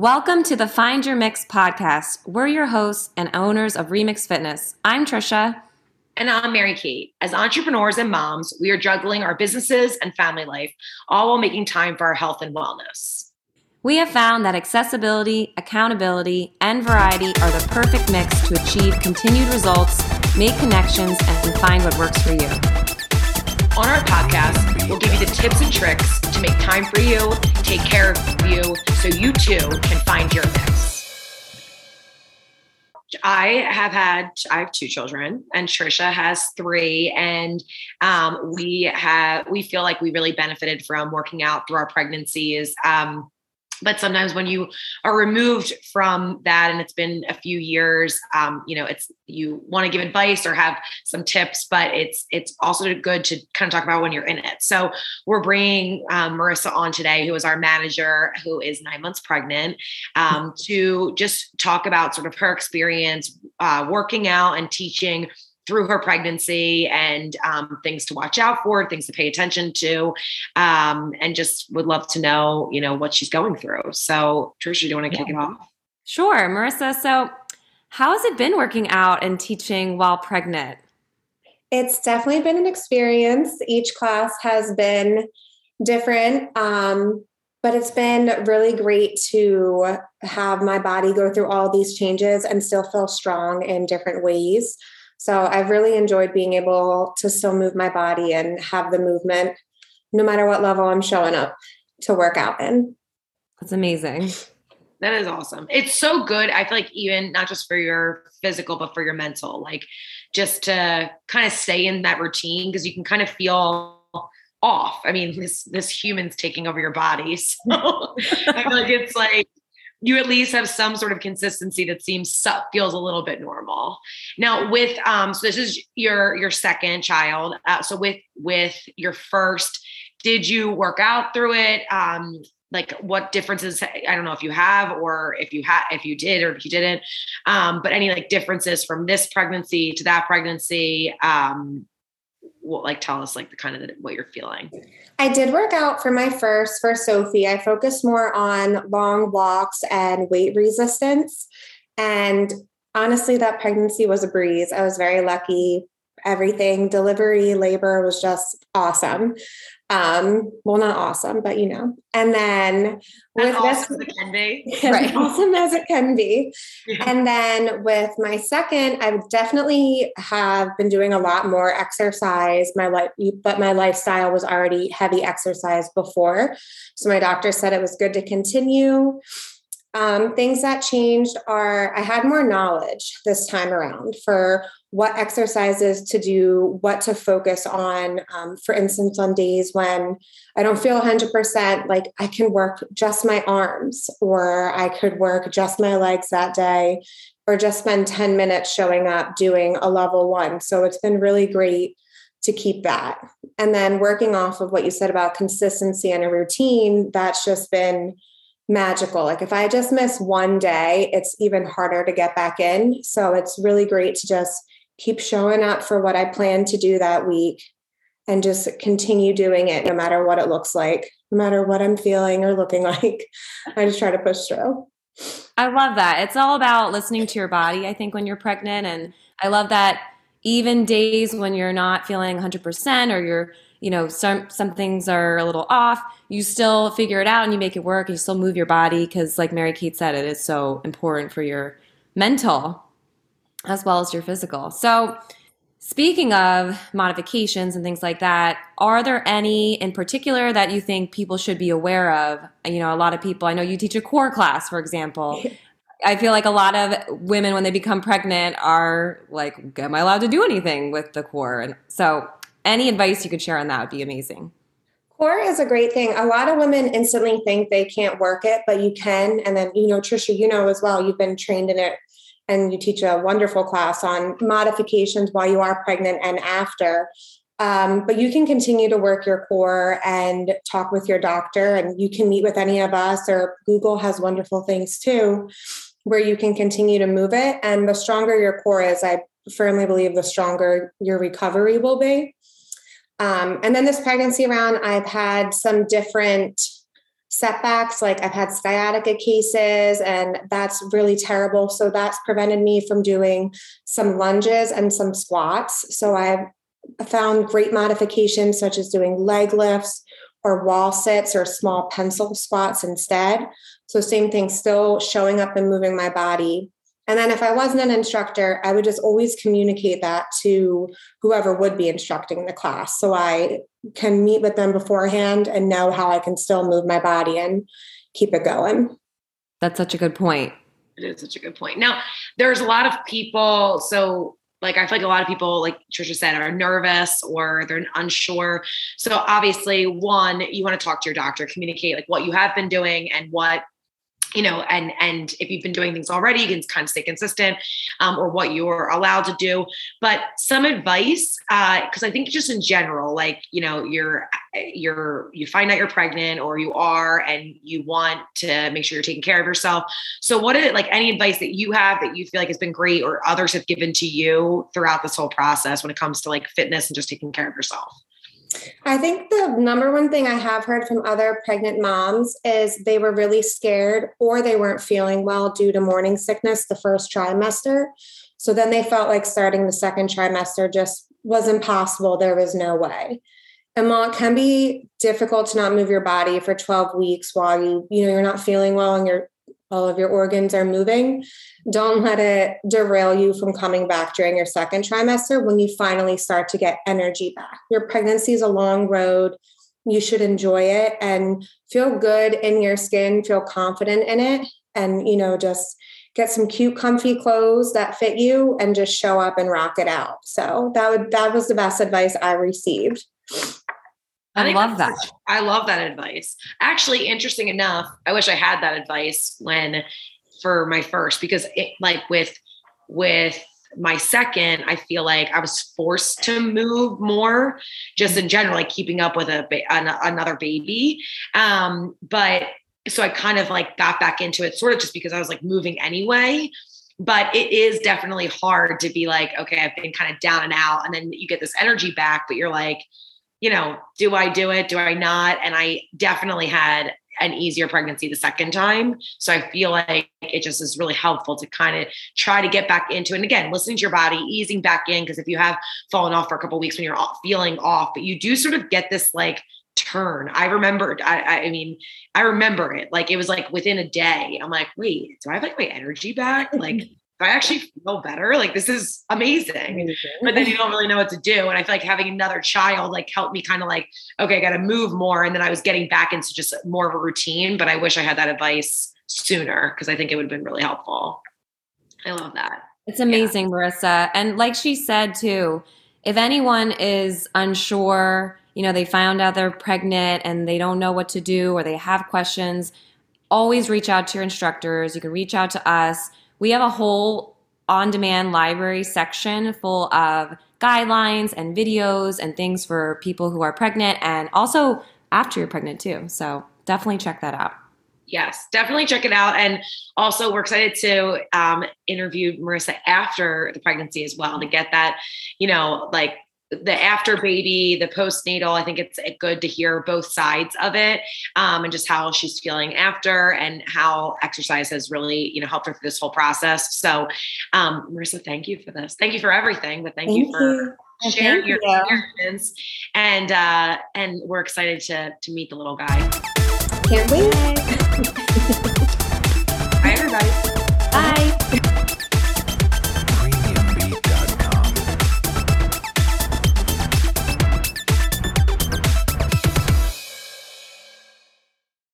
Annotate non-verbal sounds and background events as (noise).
Welcome to the Find Your Mix podcast. We're your hosts and owners of Remix Fitness. I'm Trisha. And I'm Mary Kate. As entrepreneurs and moms, we are juggling our businesses and family life, all while making time for our health and wellness. We have found that accessibility, accountability, and variety are the perfect mix to achieve continued results, make connections, and find what works for you. On our podcast, we'll give you the tips and tricks to make time for you, take care of you, so you too can find your mix. I have had I have two children and Trisha has three and um, we have we feel like we really benefited from working out through our pregnancies um, but sometimes when you are removed from that and it's been a few years um, you know it's you want to give advice or have some tips but it's it's also good to kind of talk about when you're in it. So we're bringing um, marissa on today who is our manager who is nine months pregnant um, to just talk about sort of her experience uh, working out and teaching through her pregnancy and um, things to watch out for, things to pay attention to, um, and just would love to know, you know, what she's going through. So, Trisha, do you want to yeah. kick it off? Sure, Marissa. So, how has it been working out and teaching while pregnant? It's definitely been an experience. Each class has been different. Um, but it's been really great to have my body go through all these changes and still feel strong in different ways. So I've really enjoyed being able to still move my body and have the movement no matter what level I'm showing up to work out in. That's amazing. That is awesome. It's so good. I feel like even not just for your physical, but for your mental, like just to kind of stay in that routine because you can kind of feel off. I mean, this this human's taking over your body. (laughs) So I feel like it's like you at least have some sort of consistency that seems feels a little bit normal. Now with um so this is your your second child uh, so with with your first did you work out through it? Um like what differences i don't know if you have or if you had if you did or if you didn't. Um but any like differences from this pregnancy to that pregnancy um what like tell us like the kind of the, what you're feeling? I did work out for my first for sophie. I focused more on long walks and weight resistance. And honestly that pregnancy was a breeze. I was very lucky everything delivery labor was just awesome um, well, not awesome, but you know. And then with awesome this, as it can be. (laughs) right. awesome as it can be. Yeah. And then with my second, I would definitely have been doing a lot more exercise. My life, but my lifestyle was already heavy exercise before. So my doctor said it was good to continue. Um, things that changed are I had more knowledge this time around for what exercises to do, what to focus on. Um, for instance, on days when I don't feel 100%, like I can work just my arms, or I could work just my legs that day, or just spend 10 minutes showing up doing a level one. So it's been really great to keep that. And then working off of what you said about consistency and a routine, that's just been magical. Like if I just miss one day, it's even harder to get back in. So it's really great to just keep showing up for what I plan to do that week and just continue doing it no matter what it looks like, no matter what I'm feeling or looking (laughs) like. I just try to push through. I love that. It's all about listening to your body, I think, when you're pregnant. And I love that even days when you're not feeling 100% or you're you know some some things are a little off you still figure it out and you make it work and you still move your body because like mary kate said it is so important for your mental as well as your physical. So speaking of modifications and things like that are there any in particular that you think people should be aware of? You know a lot of people i know you teach a core class for example. (laughs) I feel like a lot of women, when they become pregnant, are like, "Am I allowed to do anything with the core?" And so, any advice you could share on that would be amazing. Core is a great thing. A lot of women instantly think they can't work it, but you can. And then, you know, Trisha, you know as well, you've been trained in it and you teach a wonderful class on modifications while you are pregnant and after. Um, but you can continue to work your core and talk with your doctor, and you can meet with any of us, or Google has wonderful things too, where you can continue to move it. And the stronger your core is, I firmly believe the stronger your recovery will be. Um, and then this pregnancy round, I've had some different setbacks. Like I've had sciatica cases, and that's really terrible. So that's prevented me from doing some lunges and some squats. So I've found great modifications, such as doing leg lifts or wall sits or small pencil squats instead. So, same thing, still showing up and moving my body. And then, if I wasn't an instructor, I would just always communicate that to whoever would be instructing the class. So, I can meet with them beforehand and know how I can still move my body and keep it going. That's such a good point. It is such a good point. Now, there's a lot of people. So, like I feel like a lot of people, like Trisha said, are nervous or they're unsure. So obviously, one, you want to talk to your doctor, communicate like what you have been doing and what you know and and if you've been doing things already you can kind of stay consistent um, or what you're allowed to do. But some advice because uh, i think just in general like you know you're you're you find out you're pregnant or you are and you want to make sure you're taking care of yourself. So what is it like any advice that you have that you feel like has been great or others have given to you throughout this whole process when it comes to like fitness and just taking care of yourself I think the number one thing I have heard from other pregnant moms is they were really scared or they weren't feeling well due to morning sickness the first trimester. So then they felt like starting the second trimester just was impossible. There was no way. And while it can be difficult to not move your body for 12 weeks while you, you know, you're not feeling well and you're all of your organs are moving, don't let it derail you from coming back during your second trimester when you finally start to get energy back. Your pregnancy is a long road. You should enjoy it and feel good in your skin, feel confident in it, and, you know, just get some cute comfy clothes that fit you and just show up and rock it out. So that would that was the best advice I received. I, I love that. I love that advice. Actually, interesting enough, I wish I had that advice when for my first because it like with with my second, I feel like I was forced to move more, just in general, like keeping up with a an, another baby. Um, but so I kind of like got back into it, sort of just because I was like moving anyway. But it is definitely hard to be like, okay, I've been kind of down and out, and then you get this energy back, but you're like, you know, do I do it? Do I not? And I definitely had an easier pregnancy the second time. So I feel like it just is really helpful to kind of try to get back into it. And again, listening to your body, easing back in. Because if you have fallen off for a couple weeks when you're feeling off, but you do sort of get this like turn. I remember, I, I mean, I remember it. Like it was like within a day. I'm like, wait, do I have like my energy back? Like I actually feel better? Like this is amazing. amazing. But then you don't really know what to do. And I feel like having another child like helped me kind of like, okay, I got to move more. And then I was getting back into just more of a routine. But I wish I had that advice sooner because I think it would have been really helpful. I love that. It's amazing, yeah. Marissa. And like she said too, if anyone is unsure, you know, they found out they're pregnant and they don't know what to do or they have questions, always reach out to your instructors. You can reach out to us we have a whole on demand library section full of guidelines and videos and things for people who are pregnant and also after you're pregnant too. So definitely check that out. Yes, definitely check it out. And also, we're excited to um, interview Marissa after the pregnancy as well to get that, you know, like the after baby, the postnatal, I think it's good to hear both sides of it um, and just how she's feeling after and how exercise has really, you know, helped her through this whole process. So, um, Marissa, thank you for this. Thank you for everything, but thank, thank you for you. Oh, sharing your you. experience. And uh, and we're excited to to meet the little guy. Can't wait. Bye, everybody. Bye. Bye.